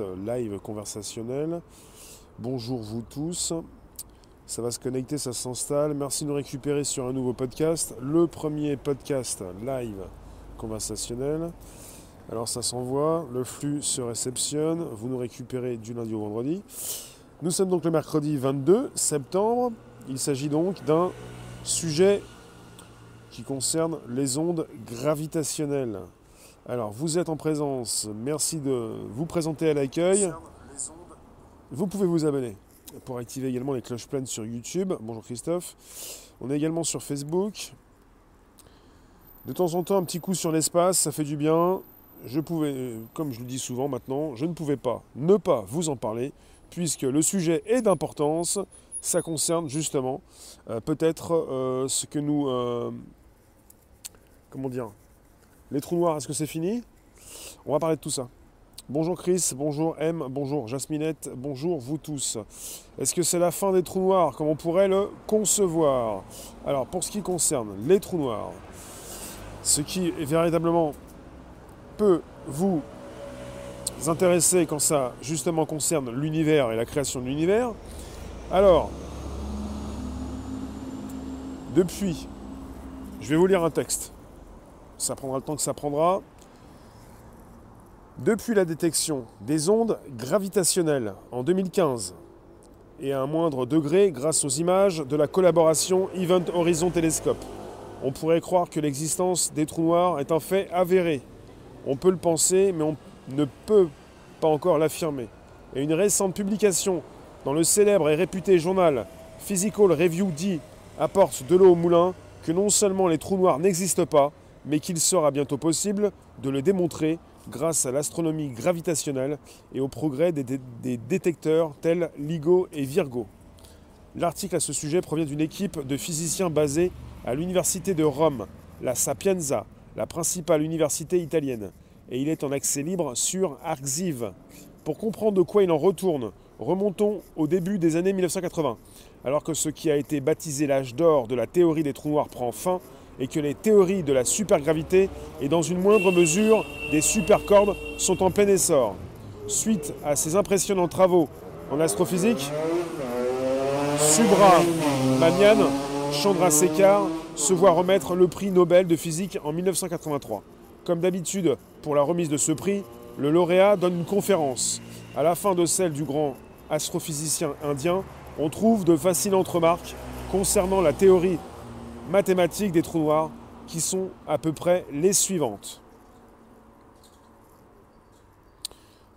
live conversationnel. Bonjour vous tous. Ça va se connecter, ça s'installe. Merci de nous récupérer sur un nouveau podcast. Le premier podcast live conversationnel. Alors ça s'envoie, le flux se réceptionne, vous nous récupérez du lundi au vendredi. Nous sommes donc le mercredi 22 septembre. Il s'agit donc d'un sujet qui concerne les ondes gravitationnelles. Alors, vous êtes en présence, merci de vous présenter à l'accueil. Vous pouvez vous abonner pour activer également les cloches pleines sur YouTube. Bonjour Christophe. On est également sur Facebook. De temps en temps, un petit coup sur l'espace, ça fait du bien. Je pouvais, comme je le dis souvent maintenant, je ne pouvais pas ne pas vous en parler, puisque le sujet est d'importance. Ça concerne justement euh, peut-être euh, ce que nous... Euh, comment dire les trous noirs, est-ce que c'est fini? On va parler de tout ça. Bonjour Chris, bonjour M, bonjour Jasminette, bonjour vous tous. Est-ce que c'est la fin des trous noirs comme on pourrait le concevoir? Alors pour ce qui concerne les trous noirs, ce qui est véritablement peut vous intéresser quand ça justement concerne l'univers et la création de l'univers, alors depuis, je vais vous lire un texte ça prendra le temps que ça prendra. Depuis la détection des ondes gravitationnelles en 2015 et à un moindre degré grâce aux images de la collaboration Event Horizon Telescope, on pourrait croire que l'existence des trous noirs est un fait avéré. On peut le penser, mais on ne peut pas encore l'affirmer. Et une récente publication dans le célèbre et réputé journal Physical Review dit apporte de l'eau au moulin que non seulement les trous noirs n'existent pas, mais qu'il sera bientôt possible de le démontrer grâce à l'astronomie gravitationnelle et au progrès des, détecteurs tels LIGO et Virgo. L'article à ce sujet provient d'une équipe de physiciens basée à l'université de Rome, la Sapienza, la principale université italienne, et il est en accès libre sur Arxiv. Pour comprendre de quoi il en retourne, remontons au début des années 1980, alors que ce qui a été baptisé l'âge d'or de la théorie des trous noirs prend fin, et que les théories de la supergravité et dans une moindre mesure des supercordes sont en plein essor. Suite à ces impressionnants travaux en astrophysique, Subra Manian Chandrasekhar se voit remettre le prix Nobel de physique en 1983. Comme d'habitude, pour la remise de ce prix, le lauréat donne une conférence. À la fin de celle du grand astrophysicien indien, on trouve de fascinantes remarques concernant la théorie mathématiques des trous noirs qui sont à peu près les suivantes.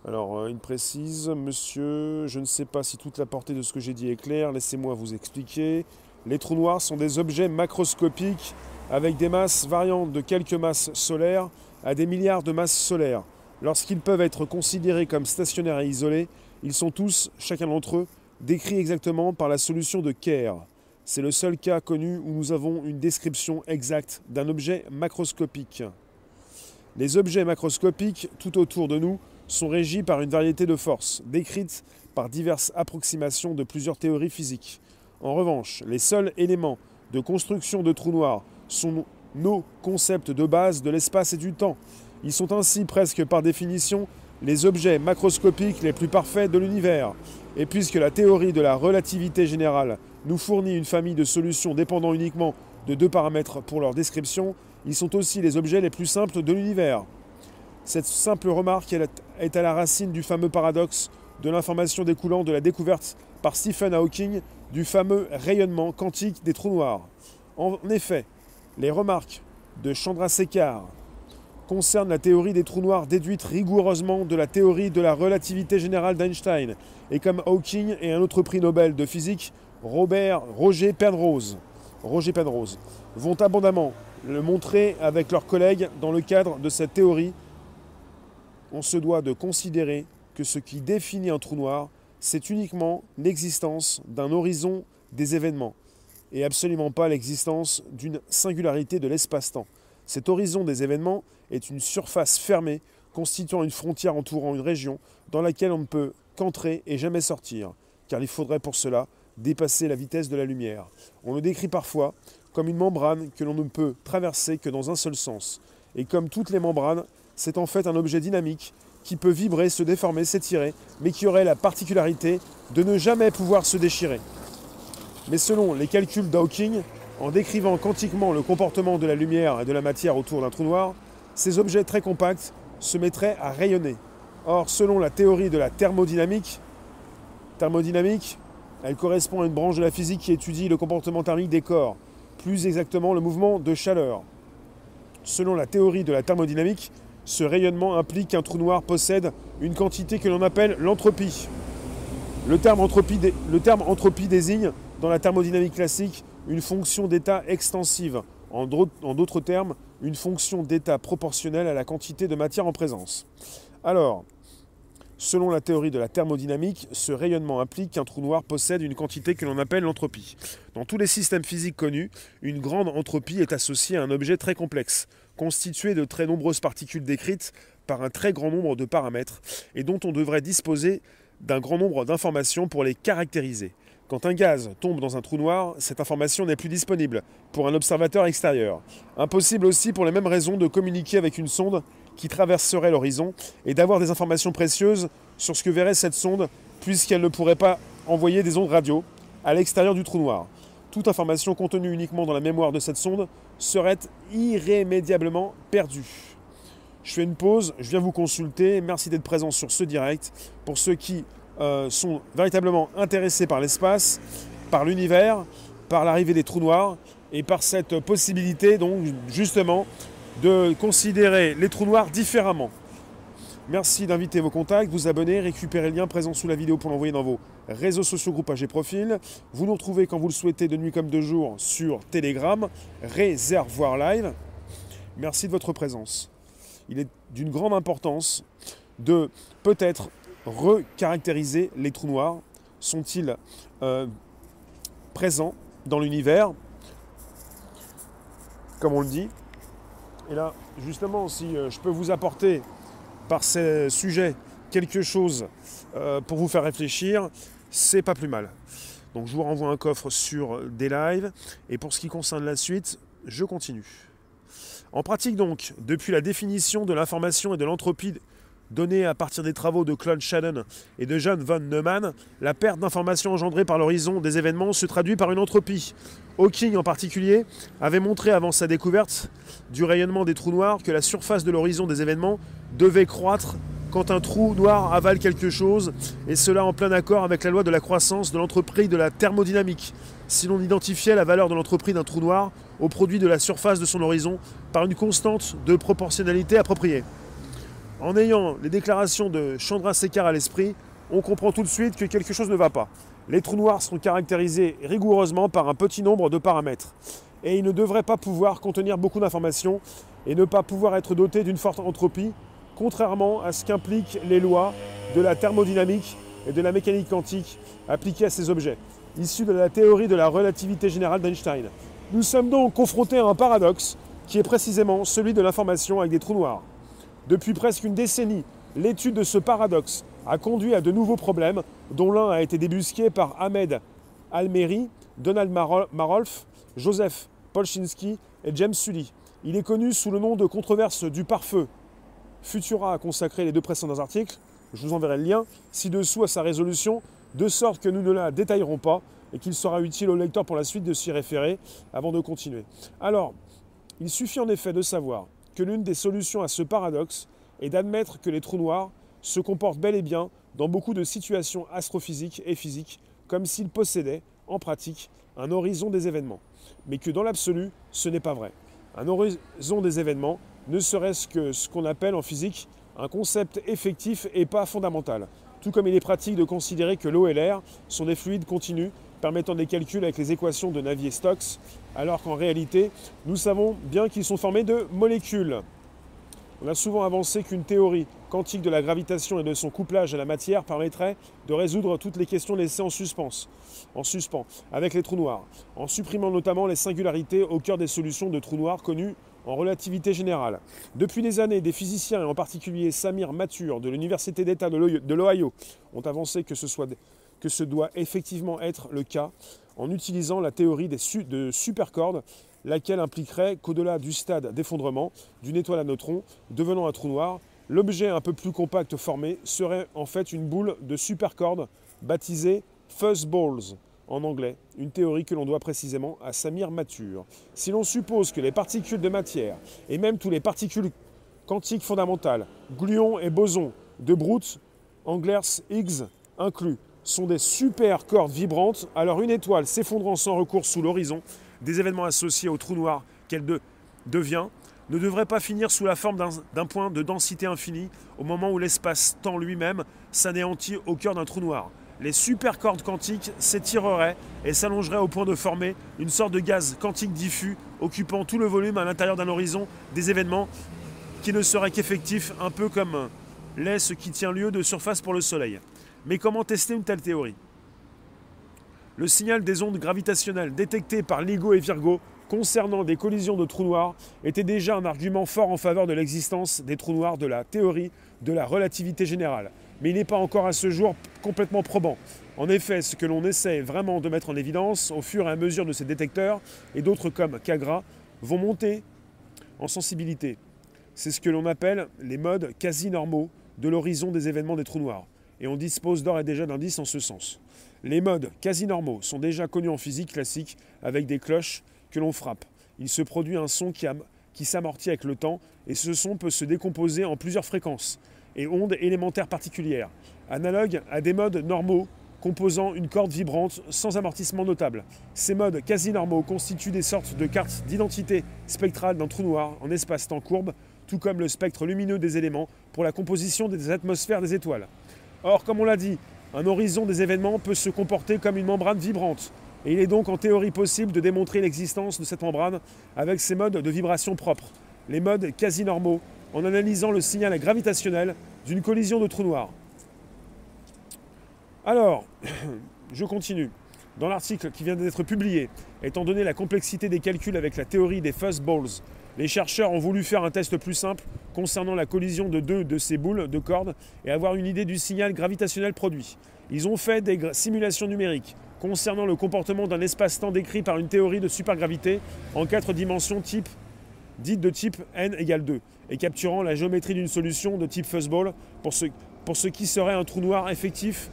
Alors, euh, une précise, monsieur, je ne sais pas si toute la portée de ce que j'ai dit est claire, laissez-moi vous expliquer. Les trous noirs sont des objets macroscopiques avec des masses variantes de quelques masses solaires à des milliards de masses solaires. Lorsqu'ils peuvent être considérés comme stationnaires et isolés, ils sont tous, chacun d'entre eux, décrits exactement par la solution de Kerr. C'est le seul cas connu où nous avons une description exacte d'un objet macroscopique. Les objets macroscopiques tout autour de nous sont régis par une variété de forces, décrites par diverses approximations de plusieurs théories physiques. En revanche, les seuls éléments de construction de trous noirs sont nos concepts de base de l'espace et du temps. Ils sont ainsi presque par définition les objets macroscopiques les plus parfaits de l'univers. Et puisque la théorie de la relativité générale nous fournit une famille de solutions dépendant uniquement de deux paramètres pour leur description, ils sont aussi les objets les plus simples de l'univers. Cette simple remarque est à la racine du fameux paradoxe de l'information découlant de la découverte par Stephen Hawking du fameux rayonnement quantique des trous noirs. En effet, les remarques de Chandrasekhar concernent la théorie des trous noirs déduite rigoureusement de la théorie de la relativité générale d'Einstein, et comme Hawking et un autre prix Nobel de physique Robert, Roger Penrose, Penrose vont abondamment le montrer avec leurs collègues dans le cadre de cette théorie. On se doit de considérer que ce qui définit un trou noir, c'est uniquement l'existence d'un horizon des événements et absolument pas l'existence d'une singularité de l'espace-temps. Cet horizon des événements est une surface fermée constituant une frontière entourant une région dans laquelle on ne peut qu'entrer et jamais sortir, car il faudrait pour cela dépasser la vitesse de la lumière. On le décrit parfois comme une membrane que l'on ne peut traverser que dans un seul sens. Et comme toutes les membranes, c'est en fait un objet dynamique qui peut vibrer, se déformer, s'étirer, mais qui aurait la particularité de ne jamais pouvoir se déchirer. Mais selon les calculs d'Hawking, en décrivant quantiquement le comportement de la lumière et de la matière autour d'un trou noir, ces objets très compacts se mettraient à rayonner. Or, selon la théorie de la thermodynamique, thermodynamique, elle correspond à une branche de la physique qui étudie le comportement thermique des corps, plus exactement le mouvement de chaleur. Selon la théorie de la thermodynamique, ce rayonnement implique qu'un trou noir possède une quantité que l'on appelle l'entropie. Le, terme entropie, le terme entropie désigne, dans la thermodynamique classique, une fonction d'état extensive, en d'autres termes, une fonction d'état proportionnelle à la quantité de matière en présence. Alors, selon la théorie de la thermodynamique, ce rayonnement implique qu'un trou noir possède une quantité que l'on appelle l'entropie. Dans tous les systèmes physiques connus, une grande entropie est associée à un objet très complexe, constitué de très nombreuses particules décrites par un très grand nombre de paramètres, et dont on devrait disposer d'un grand nombre d'informations pour les caractériser. Quand un gaz tombe dans un trou noir, cette information n'est plus disponible pour un observateur extérieur. Impossible aussi pour les mêmes raisons de communiquer avec une sonde qui traverserait l'horizon et d'avoir des informations précieuses sur ce que verrait cette sonde puisqu'elle ne pourrait pas envoyer des ondes radio à l'extérieur du trou noir. Toute information contenue uniquement dans la mémoire de cette sonde serait irrémédiablement perdue. Je fais une pause, je viens vous consulter. Merci d'être présent sur ce direct. Pour ceux qui euh, sont véritablement intéressés par l'espace, par l'univers, par l'arrivée des trous noirs et par cette possibilité donc justement de considérer les trous noirs différemment. Merci d'inviter vos contacts, vous abonner, récupérer le lien présent sous la vidéo pour l'envoyer dans vos réseaux sociaux, groupages et profils. Vous nous retrouvez quand vous le souhaitez de nuit comme de jour sur Telegram, Réservoir Live. Merci de votre présence. Il est d'une grande importance de peut-être recaractériser les trous noirs Sont-ils euh, présents dans l'univers? Comme on le dit. Et là, justement, si euh, je peux vous apporter par ces sujets quelque chose euh, pour vous faire réfléchir, c'est pas plus mal. Donc je vous renvoie un coffre sur des lives. Et pour ce qui concerne la suite, je continue. En pratique donc, depuis la définition de l'information et de l'entropie donnée à partir des travaux de Claude Shannon et de John von Neumann, la perte d'informations engendrée par l'horizon des événements se traduit par une entropie. Hawking en particulier avait montré avant sa découverte du rayonnement des trous noirs que la surface de l'horizon des événements devait croître quand un trou noir avale quelque chose, et cela en plein accord avec la loi de la croissance de l'entreprise de la thermodynamique, si l'on identifiait la valeur de l'entreprise d'un trou noir au produit de la surface de son horizon par une constante de proportionnalité appropriée. En ayant les déclarations de Chandrasekhar à l'esprit, on comprend tout de suite que quelque chose ne va pas. Les trous noirs sont caractérisés rigoureusement par un petit nombre de paramètres. Et ils ne devraient pas pouvoir contenir beaucoup d'informations et ne pas pouvoir être dotés d'une forte entropie, contrairement à ce qu'impliquent les lois de la thermodynamique et de la mécanique quantique appliquées à ces objets, issus de la théorie de la relativité générale d'Einstein. Nous sommes donc confrontés à un paradoxe qui est précisément celui de l'information avec des trous noirs. Depuis presque une décennie, l'étude de ce paradoxe a conduit à de nouveaux problèmes, dont l'un a été débusqué par Ahmed Almeri, Donald Marolf, Joseph Polchinski et James Sully. Il est connu sous le nom de controverse du pare-feu. Futura a consacré les deux précédents articles, je vous enverrai le lien, ci-dessous à sa résolution, de sorte que nous ne la détaillerons pas et qu'il sera utile au lecteur pour la suite de s'y référer avant de continuer. Alors, il suffit en effet de savoir que l'une des solutions à ce paradoxe est d'admettre que les trous noirs se comportent bel et bien dans beaucoup de situations astrophysiques et physiques comme s'ils possédaient, en pratique, un horizon des événements. Mais que dans l'absolu, ce n'est pas vrai. Un horizon des événements ne serait-ce que ce qu'on appelle en physique un concept effectif et pas fondamental. Tout comme il est pratique de considérer que l'eau et l'air sont des fluides continus permettant des calculs avec les équations de Navier-Stokes, alors qu'en réalité, nous savons bien qu'ils sont formés de molécules. On a souvent avancé qu'une théorie quantique de la gravitation et de son couplage à la matière permettrait de résoudre toutes les questions laissées en suspens, en suspens avec les trous noirs, en supprimant notamment les singularités au cœur des solutions de trous noirs connues en relativité générale. Depuis des années, des physiciens, et en particulier Samir Mathur de l'Université d'État de l'Ohio, ont avancé que ce soit que ce doit effectivement être le cas en utilisant la théorie des de supercordes, laquelle impliquerait qu'au-delà du stade d'effondrement d'une étoile à neutrons devenant un trou noir, L'objet un peu plus compact formé serait en fait une boule de supercorde baptisée Fuzzballs en anglais, une théorie que l'on doit précisément à Samir Mature. Si l'on suppose que les particules de matière, et même tous les particules quantiques fondamentales, gluons et bosons, de Brute, Anglers, Higgs inclus, sont des super cordes vibrantes, alors une étoile s'effondrant sans recours sous l'horizon, des événements associés au trou noir qu'elle devient, ne devrait pas finir sous la forme d'un point de densité infinie au moment où l'espace-temps lui-même s'anéantit au cœur d'un trou noir. Les supercordes quantiques s'étireraient et s'allongeraient au point de former une sorte de gaz quantique diffus occupant tout le volume à l'intérieur d'un horizon des événements qui ne serait qu'effectif, un peu comme l'est ce qui tient lieu de surface pour le Soleil. Mais comment tester une telle théorie Le signal des ondes gravitationnelles détectées par LIGO et Virgo concernant des collisions de trous noirs était déjà un argument fort en faveur de l'existence des trous noirs de la théorie de la relativité générale. Mais il n'est pas encore à ce jour complètement probant. En effet, ce que l'on essaie vraiment de mettre en évidence au fur et à mesure de ces détecteurs, et d'autres comme Cagra, vont monter en sensibilité. C'est ce que l'on appelle les modes quasi normaux de l'horizon des événements des trous noirs. Et on dispose d'ores et déjà d'indices en ce sens. Les modes quasi normaux sont déjà connus en physique classique avec des cloches que l'on frappe. Il se produit un son qui, qui s'amortit avec le temps et ce son peut se décomposer en plusieurs fréquences et ondes élémentaires particulières, analogues à des modes normaux composant une corde vibrante sans amortissement notable. Ces modes quasi normaux constituent des sortes de cartes d'identité spectrale d'un trou noir en espace-temps courbe, tout comme le spectre lumineux des éléments pour la composition des atmosphères des étoiles. Or, comme on l'a dit, un horizon des événements peut se comporter comme une membrane vibrante, et il est donc en théorie possible de démontrer l'existence de cette membrane avec ses modes de vibration propres, les modes quasi normaux, en analysant le signal gravitationnel d'une collision de trous noirs. Alors, je continue. Dans l'article qui vient d'être publié, étant donné la complexité des calculs avec la théorie des fuzzballs, les chercheurs ont voulu faire un test plus simple concernant la collision de deux de ces boules de cordes et avoir une idée du signal gravitationnel produit. Ils ont fait des simulations numériques concernant le comportement d'un espace-temps décrit par une théorie de supergravité en quatre dimensions type, de type n égale 2, et capturant la géométrie d'une solution de type fuzzball pour ce, pour ce qui serait un trou noir effectif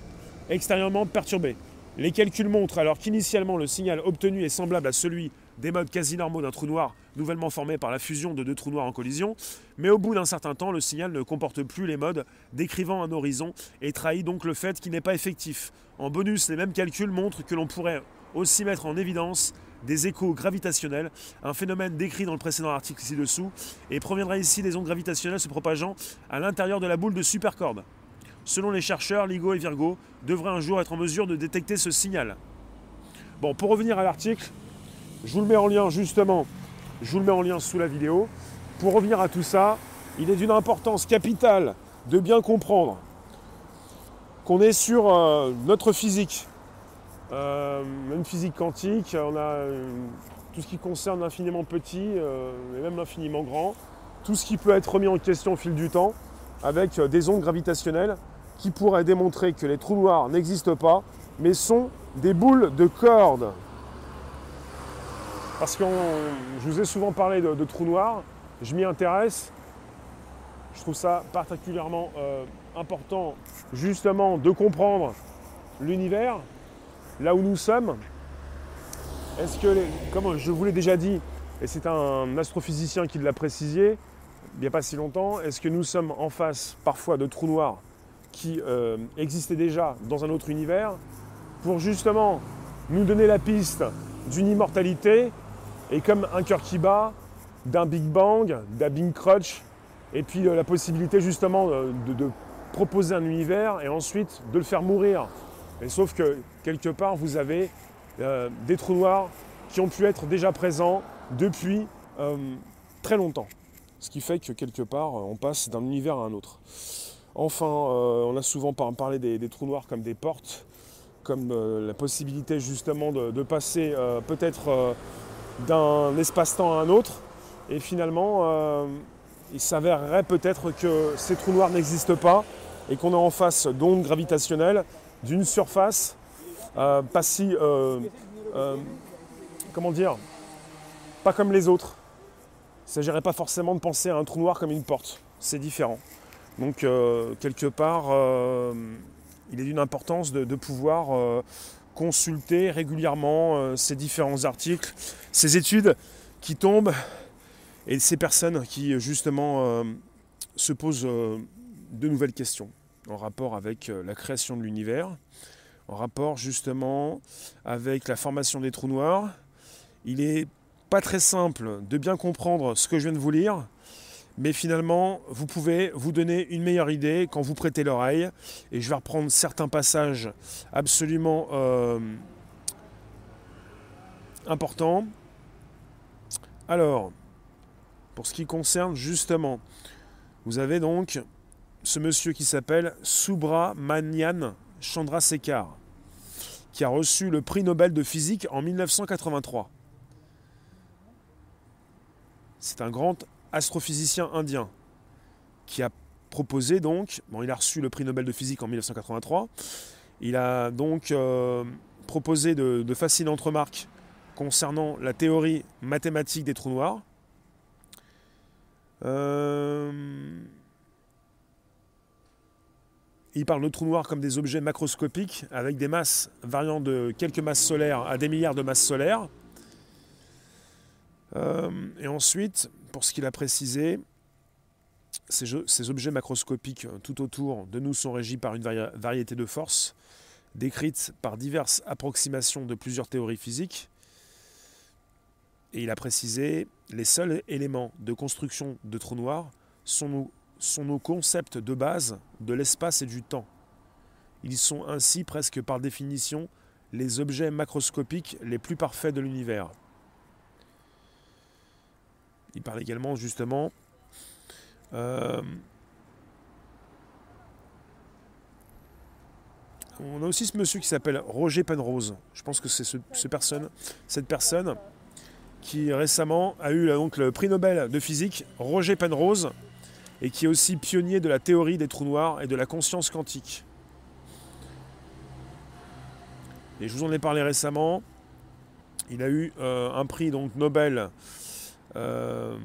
extérieurement perturbé. Les calculs montrent alors qu'initialement le signal obtenu est semblable à celui des modes quasi normaux d'un trou noir nouvellement formé par la fusion de deux trous noirs en collision, mais au bout d'un certain temps, le signal ne comporte plus les modes décrivant un horizon et trahit donc le fait qu'il n'est pas effectif. En bonus, les mêmes calculs montrent que l'on pourrait aussi mettre en évidence des échos gravitationnels, un phénomène décrit dans le précédent article ci-dessous, et proviendrait ici des ondes gravitationnelles se propageant à l'intérieur de la boule de supercorde. Selon les chercheurs, LIGO et Virgo devraient un jour être en mesure de détecter ce signal. Bon, pour revenir à l'article, je vous le mets en lien justement, je vous le mets en lien sous la vidéo. Pour revenir à tout ça, il est d'une importance capitale de bien comprendre qu'on est sur euh, notre physique, euh, une physique quantique, on a euh, tout ce qui concerne l'infiniment petit et même l'infiniment grand, tout ce qui peut être remis en question au fil du temps avec des ondes gravitationnelles qui pourraient démontrer que les trous noirs n'existent pas, mais sont des boules de cordes. Parce que je vous ai souvent parlé de, trous noirs, je m'y intéresse, je trouve ça particulièrement euh, important justement de comprendre l'univers, là où nous sommes. Est-ce que, comme je vous l'ai déjà dit, et c'est un astrophysicien qui l'a précisé, il n'y a pas si longtemps, est-ce que nous sommes en face parfois de trous noirs qui euh, existaient déjà dans un autre univers pour justement nous donner la piste d'une immortalité et comme un cœur qui bat, d'un Big Bang, d'un Big Crunch, et puis euh, la possibilité justement de, proposer un univers et ensuite de le faire mourir. Et sauf que quelque part, vous avez euh, des trous noirs qui ont pu être déjà présents depuis très longtemps. Ce qui fait que quelque part, on passe d'un univers à un autre. Enfin, euh, on a souvent parlé des, trous noirs comme des portes, comme euh, la possibilité justement de, passer euh, peut-être d'un espace-temps à un autre. Et finalement, il s'avérerait peut-être que ces trous noirs n'existent pas et qu'on est en face d'ondes gravitationnelles d'une surface pas si... comment dire Pas comme les autres. Il ne s'agirait pas forcément de penser à un trou noir comme une porte. C'est différent. Donc euh, quelque part, euh, il est d'une importance de, pouvoir euh, consulter régulièrement ces différents articles, ces études qui tombent et ces personnes qui justement se posent de nouvelles questions en rapport avec la création de l'univers, en rapport justement avec la formation des trous noirs. Il est pas très simple de bien comprendre ce que je viens de vous lire, mais finalement, vous pouvez vous donner une meilleure idée quand vous prêtez l'oreille. Et je vais reprendre certains passages absolument euh, importants. Alors, pour ce qui concerne justement, vous avez donc ce monsieur qui s'appelle Subramanian Chandrasekhar, qui a reçu le prix Nobel de physique en 1983. C'est un grand astrophysicien indien qui a proposé donc, bon, il a reçu le prix Nobel de physique en 1983, il a donc euh, proposé de, fascinantes remarques concernant la théorie mathématique des trous noirs. Euh, il parle de trous noirs comme des objets macroscopiques avec des masses variant de quelques masses solaires à des milliards de masses solaires. Euh, et ensuite, pour ce qu'il a précisé, ces, objets macroscopiques euh, tout autour de nous sont régis par une variété de forces, décrites par diverses approximations de plusieurs théories physiques. Et il a précisé, les seuls éléments de construction de trous noirs sont nos, sont nos concepts de base de l'espace et du temps. Ils sont ainsi presque par définition les objets macroscopiques les plus parfaits de l'univers. Il parle également justement euh, on a aussi ce monsieur qui s'appelle Roger Penrose. Je pense que c'est ce, personne, cette personne qui récemment a eu donc, le prix Nobel de physique, Roger Penrose, et qui est aussi pionnier de la théorie des trous noirs et de la conscience quantique. Et je vous en ai parlé récemment. Il a eu euh, un prix donc Nobel euh,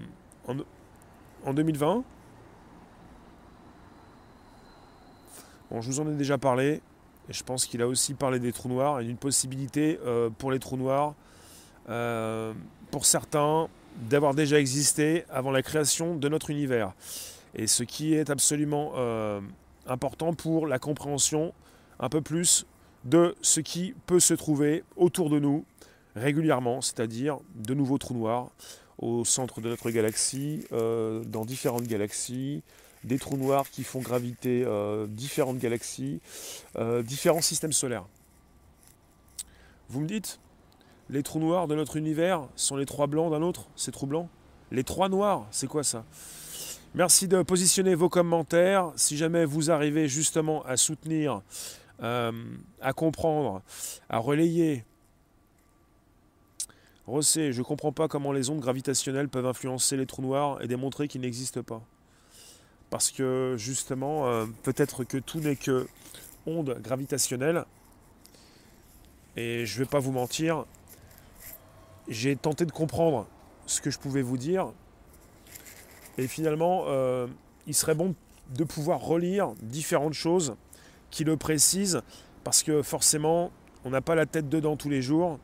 en, 2020. Bon, je vous en ai déjà parlé, et je pense qu'il a aussi parlé des trous noirs et d'une possibilité euh, pour les trous noirs, euh, pour certains, d'avoir déjà existé avant la création de notre univers. Et ce qui est absolument important pour la compréhension un peu plus de ce qui peut se trouver autour de nous régulièrement, c'est-à-dire de nouveaux trous noirs au centre de notre galaxie, euh, dans différentes galaxies, des trous noirs qui font graviter euh, différentes galaxies, euh, différents systèmes solaires. Vous me dites, les trous noirs de notre univers sont les trois blancs d'un autre C'est trous blancs? Les trois noirs, c'est quoi ça? Merci de positionner vos commentaires. Si jamais vous arrivez justement à soutenir, à comprendre, à relayer Rossé, je comprends pas comment les ondes gravitationnelles peuvent influencer les trous noirs et démontrer qu'ils n'existent pas. Parce que justement, euh, peut-être que tout n'est que ondes gravitationnelles. Et je vais pas vous mentir, j'ai tenté de comprendre ce que je pouvais vous dire. Et finalement, euh, il serait bon de pouvoir relire différentes choses qui le précisent, parce que forcément, on n'a pas la tête dedans tous les jours.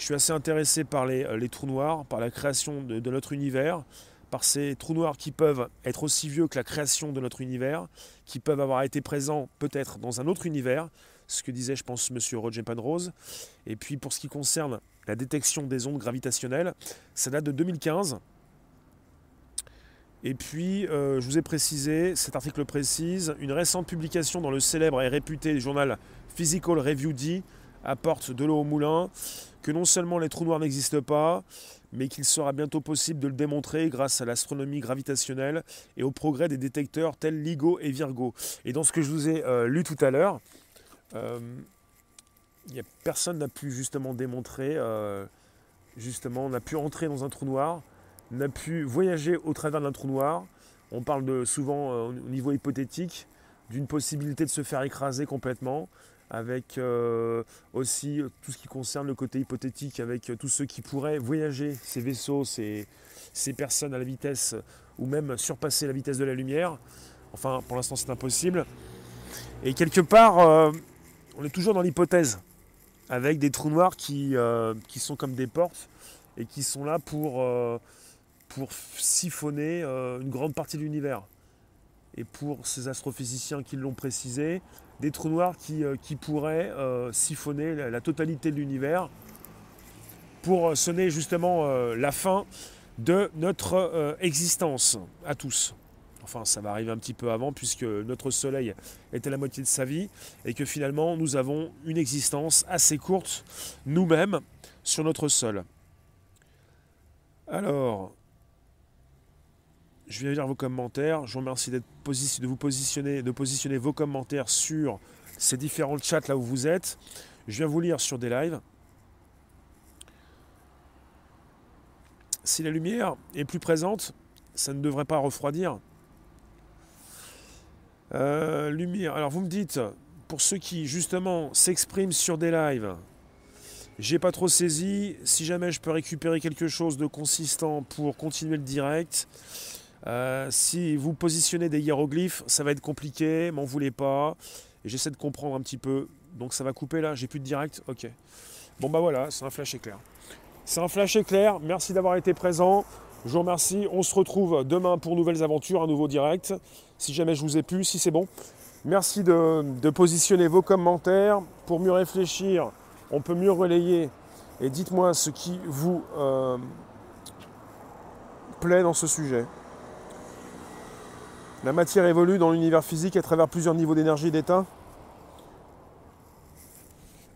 Je suis assez intéressé par les, euh, trous noirs, par la création de, notre univers, par ces trous noirs qui peuvent être aussi vieux que la création de notre univers, qui peuvent avoir été présents peut-être dans un autre univers, ce que disait, je pense, M. Roger Penrose. Et puis pour ce qui concerne la détection des ondes gravitationnelles, ça date de 2015. Et puis, euh, je vous ai précisé, cet article précise, une récente publication dans le célèbre et réputé journal Physical Review dit apporte de l'eau au moulin, que non seulement les trous noirs n'existent pas, mais qu'il sera bientôt possible de le démontrer grâce à l'astronomie gravitationnelle et au progrès des détecteurs tels LIGO et Virgo. Et dans ce que je vous ai euh, lu tout à l'heure, euh, personne n'a pu justement démontrer, euh, justement, n'a pu entrer dans un trou noir, n'a pu voyager au travers d'un trou noir. On parle souvent au niveau hypothétique d'une possibilité de se faire écraser complètement avec euh, aussi tout ce qui concerne le côté hypothétique, avec tous ceux qui pourraient voyager ces vaisseaux, ces, personnes à la vitesse, ou même surpasser la vitesse de la lumière. Enfin, pour l'instant, c'est impossible. Et quelque part, euh, on est toujours dans l'hypothèse, avec des trous noirs qui, euh, qui, sont comme des portes et qui sont là pour, euh, pour siphonner une grande partie de l'univers. Et pour ces astrophysiciens qui l'ont précisé, des trous noirs qui, qui pourraient siphonner la, totalité de l'univers pour sonner justement la fin de notre existence à tous. Enfin, ça va arriver un petit peu avant puisque notre Soleil est à la moitié de sa vie et que finalement nous avons une existence assez courte nous-mêmes sur notre sol. Alors, je vais lire vos commentaires. Je vous remercie de vous positionner, de positionner vos commentaires sur ces différents chats là où vous êtes. Je viens vous lire sur des lives. Si la lumière est plus présente, ça ne devrait pas refroidir. Euh, lumière. Alors vous me dites, pour ceux qui justement s'expriment sur des lives, j'ai pas trop saisi. Si jamais je peux récupérer quelque chose de consistant pour continuer le direct, euh, si vous positionnez des hiéroglyphes, ça va être compliqué, m'en voulez pas. J'essaie de comprendre un petit peu. Donc ça va couper là, j'ai plus de direct. Ok. Bon bah voilà, c'est un flash éclair. C'est un flash éclair. Merci d'avoir été présent. Je vous remercie. On se retrouve demain pour nouvelles aventures, un nouveau direct. Si jamais je vous ai plu, si c'est bon. Merci de, positionner vos commentaires. Pour mieux réfléchir, on peut mieux relayer. Et dites-moi ce qui vous euh, plaît dans ce sujet. La matière évolue dans l'univers physique à travers plusieurs niveaux d'énergie et d'état.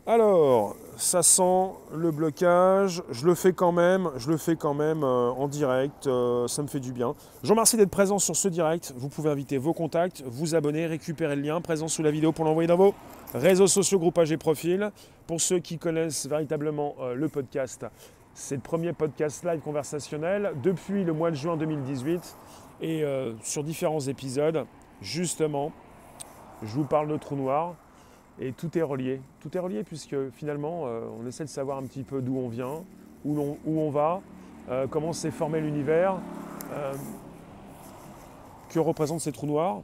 Alors, ça sent le blocage. Je le fais quand même, je le fais quand même euh, en direct. Euh, ça me fait du bien. Je vous remercie d'être présent sur ce direct. Vous pouvez inviter vos contacts, vous abonner, récupérer le lien présent sous la vidéo pour l'envoyer dans vos réseaux sociaux, groupages et profils. Pour ceux qui connaissent véritablement euh, le podcast, c'est le premier podcast live conversationnel depuis le mois de juin 2018 et sur différents épisodes, justement, je vous parle de trous noirs et tout est relié. Tout est relié puisque finalement, euh, on essaie de savoir un petit peu d'où on vient, où, où on va, euh, comment s'est formé l'univers, euh, que représentent ces trous noirs.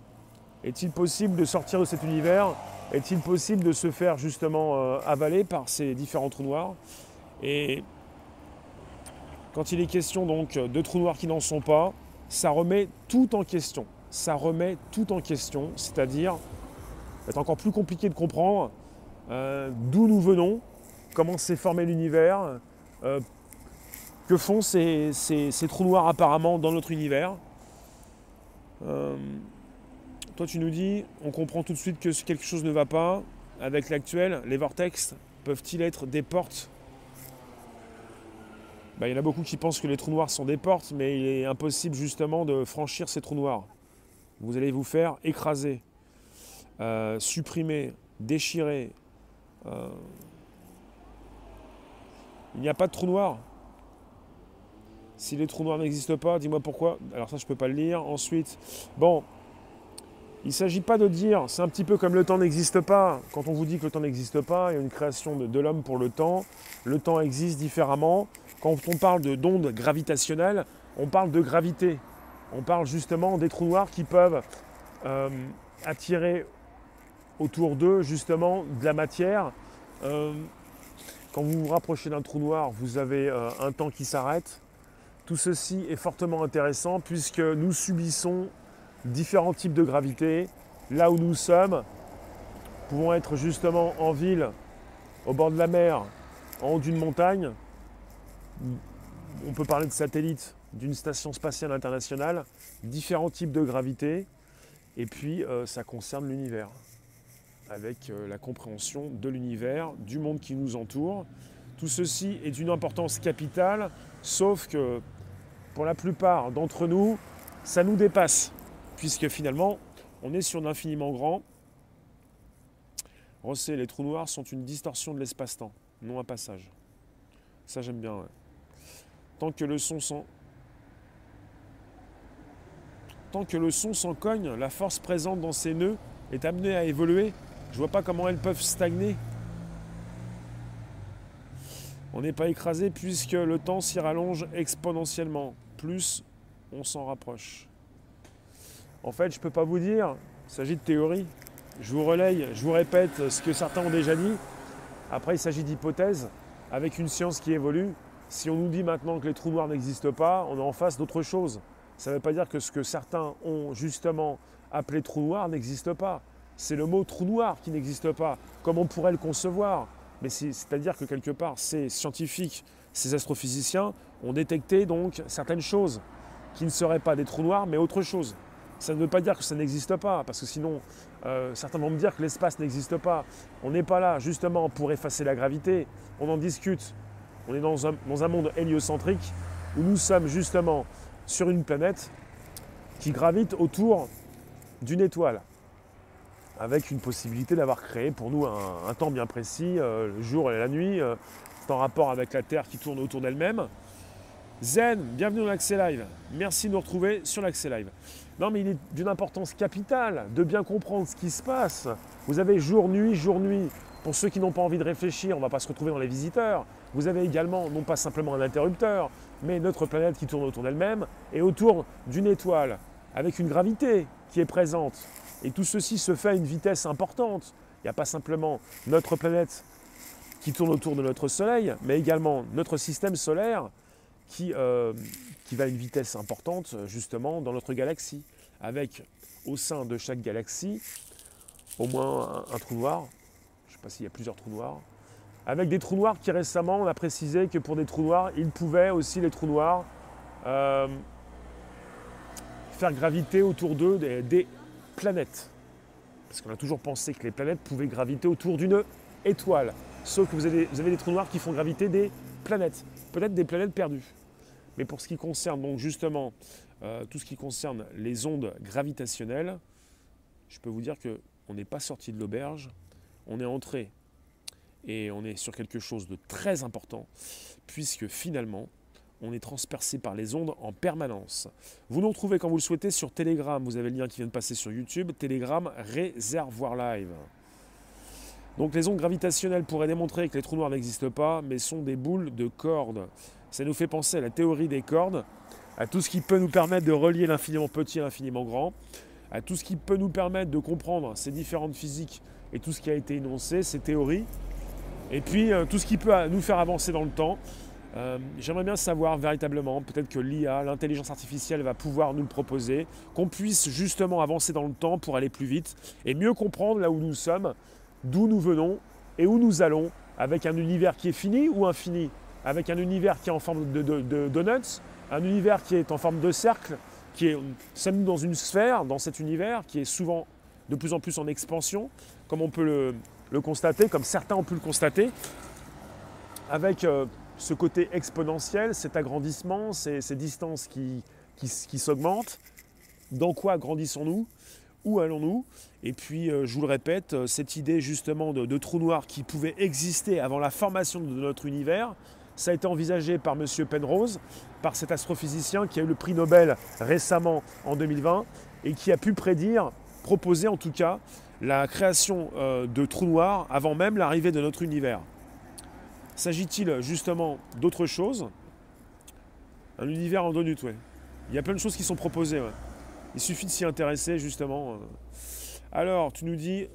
Est-il possible de sortir de cet univers? Est-il possible de se faire justement avaler par ces différents trous noirs? Et quand il est question donc de trous noirs qui n'en sont pas, ça remet tout en question. Ça remet tout en question, c'est-à-dire c'est encore plus compliqué de comprendre euh, d'où nous venons, comment s'est formé l'univers, euh, que font ces, trous noirs apparemment dans notre univers. Euh, toi tu nous dis, on comprend tout de suite que quelque chose ne va pas. Avec l'actuel, les vortex peuvent-ils être des portes bah, Il y en a beaucoup qui pensent que les trous noirs sont des portes, mais il est impossible justement de franchir ces trous noirs. Vous allez vous faire écraser. Euh, supprimer, déchirer. Euh, il n'y a pas de trou noir. Si les trous noirs n'existent pas, dis-moi pourquoi. Alors ça, je ne peux pas le lire. Ensuite, bon, il ne s'agit pas de dire, c'est un petit peu comme le temps n'existe pas. Quand on vous dit que le temps n'existe pas, il y a une création de, de l'homme pour le temps. Le temps existe différemment. Quand on parle d'ondes gravitationnelles, on parle de gravité. On parle justement des trous noirs qui peuvent euh, attirer autour d'eux justement de la matière. Euh, quand vous vous rapprochez d'un trou noir, vous avez euh, un temps qui s'arrête. Tout ceci est fortement intéressant puisque nous subissons différents types de gravité. Là où nous sommes, pouvons être justement en ville, au bord de la mer, en haut d'une montagne. On peut parler de satellite d'une station spatiale internationale, différents types de gravité, et puis euh, ça concerne l'univers avec euh, la compréhension de l'univers, du monde qui nous entoure. Tout ceci est d'une importance capitale, sauf que pour la plupart d'entre nous, ça nous dépasse, puisque finalement, on est sur l'infiniment grand. Rosset, les trous noirs sont une distorsion de l'espace-temps, non un passage. Ça, j'aime bien. Tant que le son s'en... Cogne, la force présente dans ces nœuds est amenée à évoluer je vois pas comment elles peuvent stagner. On n'est pas écrasé puisque le temps s'y rallonge exponentiellement. Plus on s'en rapproche. En fait, je ne peux pas vous dire, il s'agit de théorie. Je vous relaye, je vous répète ce que certains ont déjà dit. Après, il s'agit d'hypothèses. Avec une science qui évolue, si on nous dit maintenant que les trous noirs n'existent pas, on est en face d'autre chose. Ça ne veut pas dire que ce que certains ont justement appelé trou noir n'existe pas. C'est le mot trou noir qui n'existe pas, comme on pourrait le concevoir. Mais c'est-à-dire que quelque part, ces scientifiques, ces astrophysiciens ont détecté donc certaines choses qui ne seraient pas des trous noirs, mais autre chose. Ça ne veut pas dire que ça n'existe pas, parce que sinon, euh, certains vont me dire que l'espace n'existe pas. On n'est pas là justement pour effacer la gravité, on en discute. On est dans un, monde héliocentrique où nous sommes justement sur une planète qui gravite autour d'une étoile, avec une possibilité d'avoir créé pour nous un, temps bien précis, euh, le jour et la nuit, euh, en rapport avec la Terre qui tourne autour d'elle-même. Zen, bienvenue dans l'Accès Live. Merci de nous retrouver sur l'Accès Live. Non, mais il est d'une importance capitale de bien comprendre ce qui se passe. Vous avez jour-nuit, jour-nuit. Pour ceux qui n'ont pas envie de réfléchir, on ne va pas se retrouver dans les visiteurs. Vous avez également, non pas simplement un interrupteur, mais notre planète qui tourne autour d'elle-même et autour d'une étoile, avec une gravité qui est présente. Et tout ceci se fait à une vitesse importante. Il n'y a pas simplement notre planète qui tourne autour de notre Soleil, mais également notre système solaire qui, euh, va à une vitesse importante justement dans notre galaxie, avec au sein de chaque galaxie au moins un, trou noir, je ne sais pas s'il y a plusieurs trous noirs, avec des trous noirs qui récemment, on a précisé que pour des trous noirs, il pouvait aussi les trous noirs euh, faire graviter autour d'eux des planètes. Parce qu'on a toujours pensé que les planètes pouvaient graviter autour d'une étoile. Sauf que vous avez, des trous noirs qui font graviter des planètes, peut-être des planètes perdues. Mais pour ce qui concerne donc justement euh, tout ce qui concerne les ondes gravitationnelles, je peux vous dire qu'on n'est pas sorti de l'auberge, on est entré et on est sur quelque chose de très important, puisque finalement, on est transpercé par les ondes en permanence. Vous nous retrouvez quand vous le souhaitez sur Telegram, vous avez le lien qui vient de passer sur YouTube, Telegram Réservoir Live. Donc les ondes gravitationnelles pourraient démontrer que les trous noirs n'existent pas, mais sont des boules de cordes. Ça nous fait penser à la théorie des cordes, à tout ce qui peut nous permettre de relier l'infiniment petit à l'infiniment grand, à tout ce qui peut nous permettre de comprendre ces différentes physiques et tout ce qui a été énoncé, ces théories, et puis euh, tout ce qui peut nous faire avancer dans le temps. Euh, j'aimerais bien savoir véritablement, peut-être que l'IA, l'intelligence artificielle va pouvoir nous le proposer, qu'on puisse justement avancer dans le temps pour aller plus vite et mieux comprendre là où nous sommes d'où nous venons et où nous allons, avec un univers qui est fini ou infini, avec un univers qui est en forme de, donuts, un univers qui est en forme de cercle, qui est sommes dans une sphère, dans cet univers, qui est souvent de plus en plus en expansion, comme on peut le, constater, comme certains ont pu le constater, avec euh, ce côté exponentiel, cet agrandissement, ces, distances qui, s'augmentent. Dans quoi grandissons-nous Où allons-nous? Et puis, euh, je vous le répète, euh, cette idée justement de, trou noir qui pouvait exister avant la formation de notre univers, ça a été envisagé par M. Penrose, par cet astrophysicien qui a eu le prix Nobel récemment en 2020 et qui a pu prédire, proposer en tout cas, la création euh, de trous noirs avant même l'arrivée de notre univers. S'agit-il justement d'autre chose? Un univers en donut, oui. Il y a plein de choses qui sont proposées. Il suffit de s'y intéresser justement. Alors, tu nous dis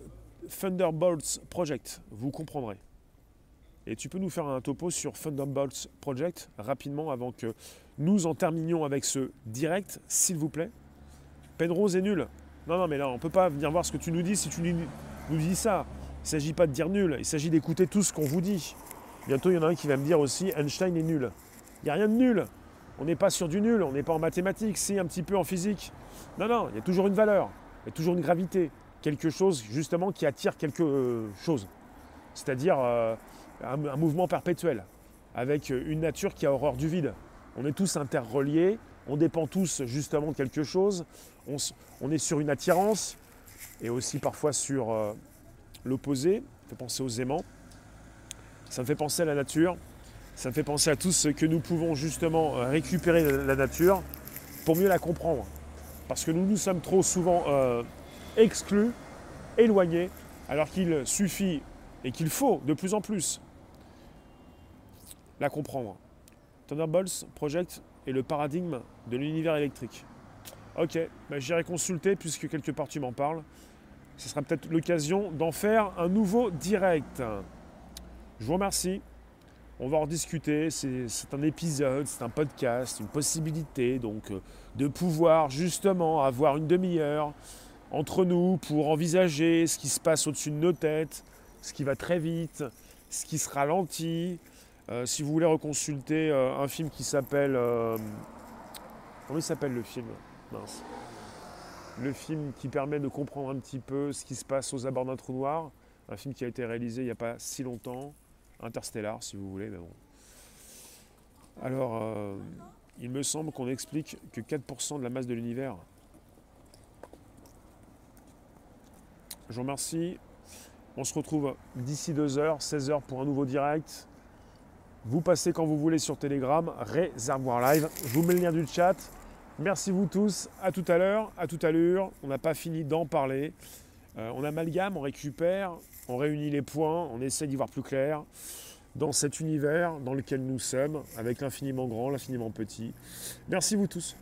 Thunderbolts Project, vous comprendrez. Et tu peux nous faire un topo sur Thunderbolts Project rapidement avant que nous en terminions avec ce direct, s'il vous plaît? Penrose est nul. Non, non, mais là, on ne peut pas venir voir ce que tu nous dis si tu nous dis ça. Il ne s'agit pas de dire nul, il s'agit d'écouter tout ce qu'on vous dit. Bientôt, il y en a un qui va me dire aussi Einstein est nul. Il n'y a rien de nul. On n'est pas sur du nul, on n'est pas en mathématiques, si, un petit peu en physique. Non, non, il y a toujours une valeur, il y a toujours une gravité quelque chose justement qui attire quelque euh, chose. C'est-à-dire euh, un, mouvement perpétuel, avec une nature qui a horreur du vide. On est tous interreliés, on dépend tous justement de quelque chose, on, est sur une attirance et aussi parfois sur euh, l'opposé, ça fait penser aux aimants. Ça me fait penser à la nature, ça me fait penser à tout ce que nous pouvons justement récupérer de la nature pour mieux la comprendre. Parce que nous nous sommes trop souvent exclu, éloigné, alors qu'il suffit et qu'il faut de plus en plus la comprendre. Thunderbolts Project est le paradigme de l'univers électrique. Ok, bah, j'irai consulter puisque quelque part tu m'en parles. Ce sera peut-être l'occasion d'en faire un nouveau direct. Je vous remercie. On va en discuter. C'est un épisode, c'est un podcast, une possibilité donc euh, de pouvoir justement avoir une demi-heure entre nous pour envisager ce qui se passe au-dessus de nos têtes, ce qui va très vite, ce qui se ralentit. Euh, si vous voulez reconsulter euh, un film qui s'appelle. comment il s'appelle le film? Mince. Le film qui permet de comprendre un petit peu ce qui se passe aux abords d'un trou noir. Un film qui a été réalisé il n'y a pas si longtemps. Interstellar, si vous voulez, mais bon. Alors, euh, il me semble qu'on explique que 4% de la masse de l'univers. Je vous remercie. On se retrouve d'ici 2 heures, 16 heures pour un nouveau direct. Vous passez quand vous voulez sur Telegram, Réservoir Live. Je vous mets le lien du chat. Merci vous tous. À tout à l'heure, à tout à l'heure. On n'a pas fini d'en parler. Euh, on amalgame, on récupère, on réunit les points, on essaie d'y voir plus clair dans cet univers dans lequel nous sommes, avec l'infiniment grand, l'infiniment petit. Merci vous tous.